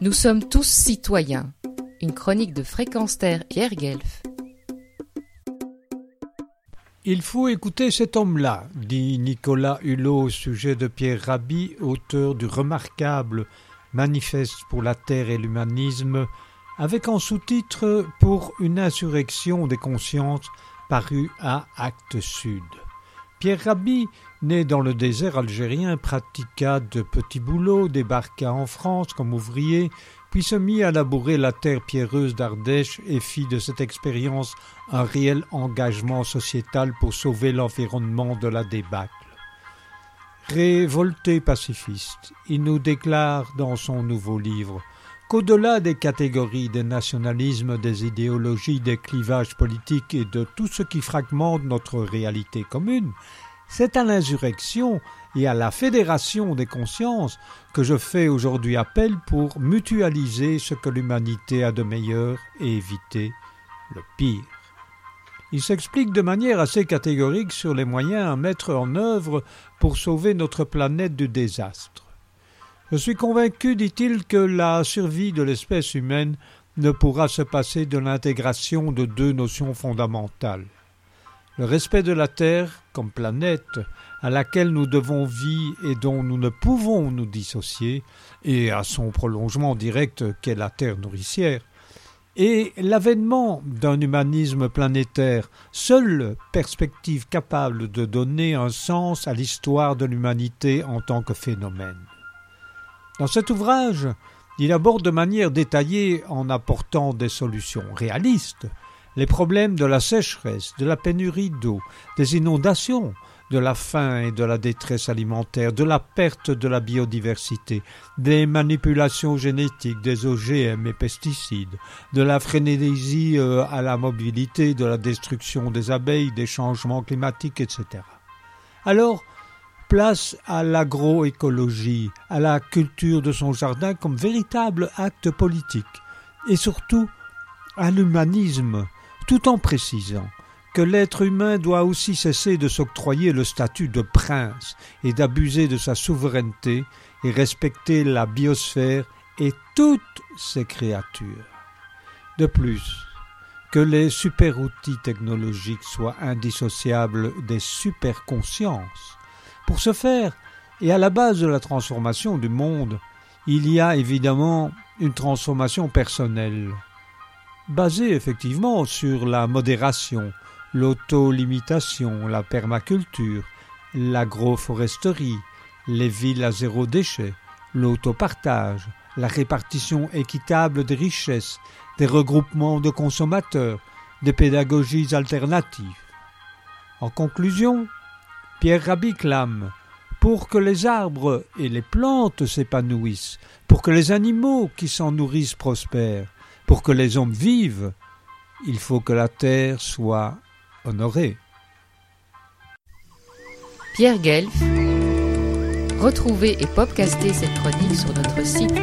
Nous sommes tous citoyens. Une chronique de Fréquence Terre. Il faut écouter cet homme-là, dit Nicolas Hulot au sujet de Pierre Rabhi, auteur du remarquable Manifeste pour la Terre et l'humanisme, avec en sous-titre Pour une insurrection des consciences paru à Actes Sud. Pierre Rabhi, né dans le désert algérien, pratiqua de petits boulots, débarqua en France comme ouvrier, puis se mit à labourer la terre pierreuse d'Ardèche et fit de cette expérience un réel engagement sociétal pour sauver l'environnement de la débâcle. Révolté pacifiste, il nous déclare dans son nouveau livre qu'au-delà des catégories, des nationalismes, des idéologies, des clivages politiques et de tout ce qui fragmente notre réalité commune, c'est à l'insurrection et à la fédération des consciences que je fais aujourd'hui appel pour mutualiser ce que l'humanité a de meilleur et éviter le pire. Il s'explique de manière assez catégorique sur les moyens à mettre en œuvre pour sauver notre planète du désastre. Je suis convaincu, dit-il, que la survie de l'espèce humaine ne pourra se passer de l'intégration de deux notions fondamentales. Le respect de la Terre comme planète à laquelle nous devons vie et dont nous ne pouvons nous dissocier, et à son prolongement direct qu'est la Terre nourricière, et l'avènement d'un humanisme planétaire, seule perspective capable de donner un sens à l'histoire de l'humanité en tant que phénomène. Dans cet ouvrage, il aborde de manière détaillée, en apportant des solutions réalistes, les problèmes de la sécheresse, de la pénurie d'eau, des inondations, de la faim et de la détresse alimentaire, de la perte de la biodiversité, des manipulations génétiques, des OGM et pesticides, de la frénésie euh, à la mobilité, de la destruction des abeilles, des changements climatiques, etc. Alors, place à l'agroécologie, à la culture de son jardin comme véritable acte politique, et surtout à l'humanisme, tout en précisant que l'être humain doit aussi cesser de s'octroyer le statut de prince et d'abuser de sa souveraineté et respecter la biosphère et toutes ses créatures. De plus, que les super-outils technologiques soient indissociables des super-consciences, pour ce faire, et à la base de la transformation du monde, il y a évidemment une transformation personnelle, basée effectivement sur la modération, l'auto-limitation, la permaculture, l'agroforesterie, les villes à zéro déchet, l'autopartage, la répartition équitable des richesses, des regroupements de consommateurs, des pédagogies alternatives. En conclusion, Pierre Rabhi clame pour que les arbres et les plantes s'épanouissent, pour que les animaux qui s'en nourrissent prospèrent, pour que les hommes vivent, il faut que la terre soit honorée. Pierre Guelf, retrouvez et podcastez cette chronique sur notre site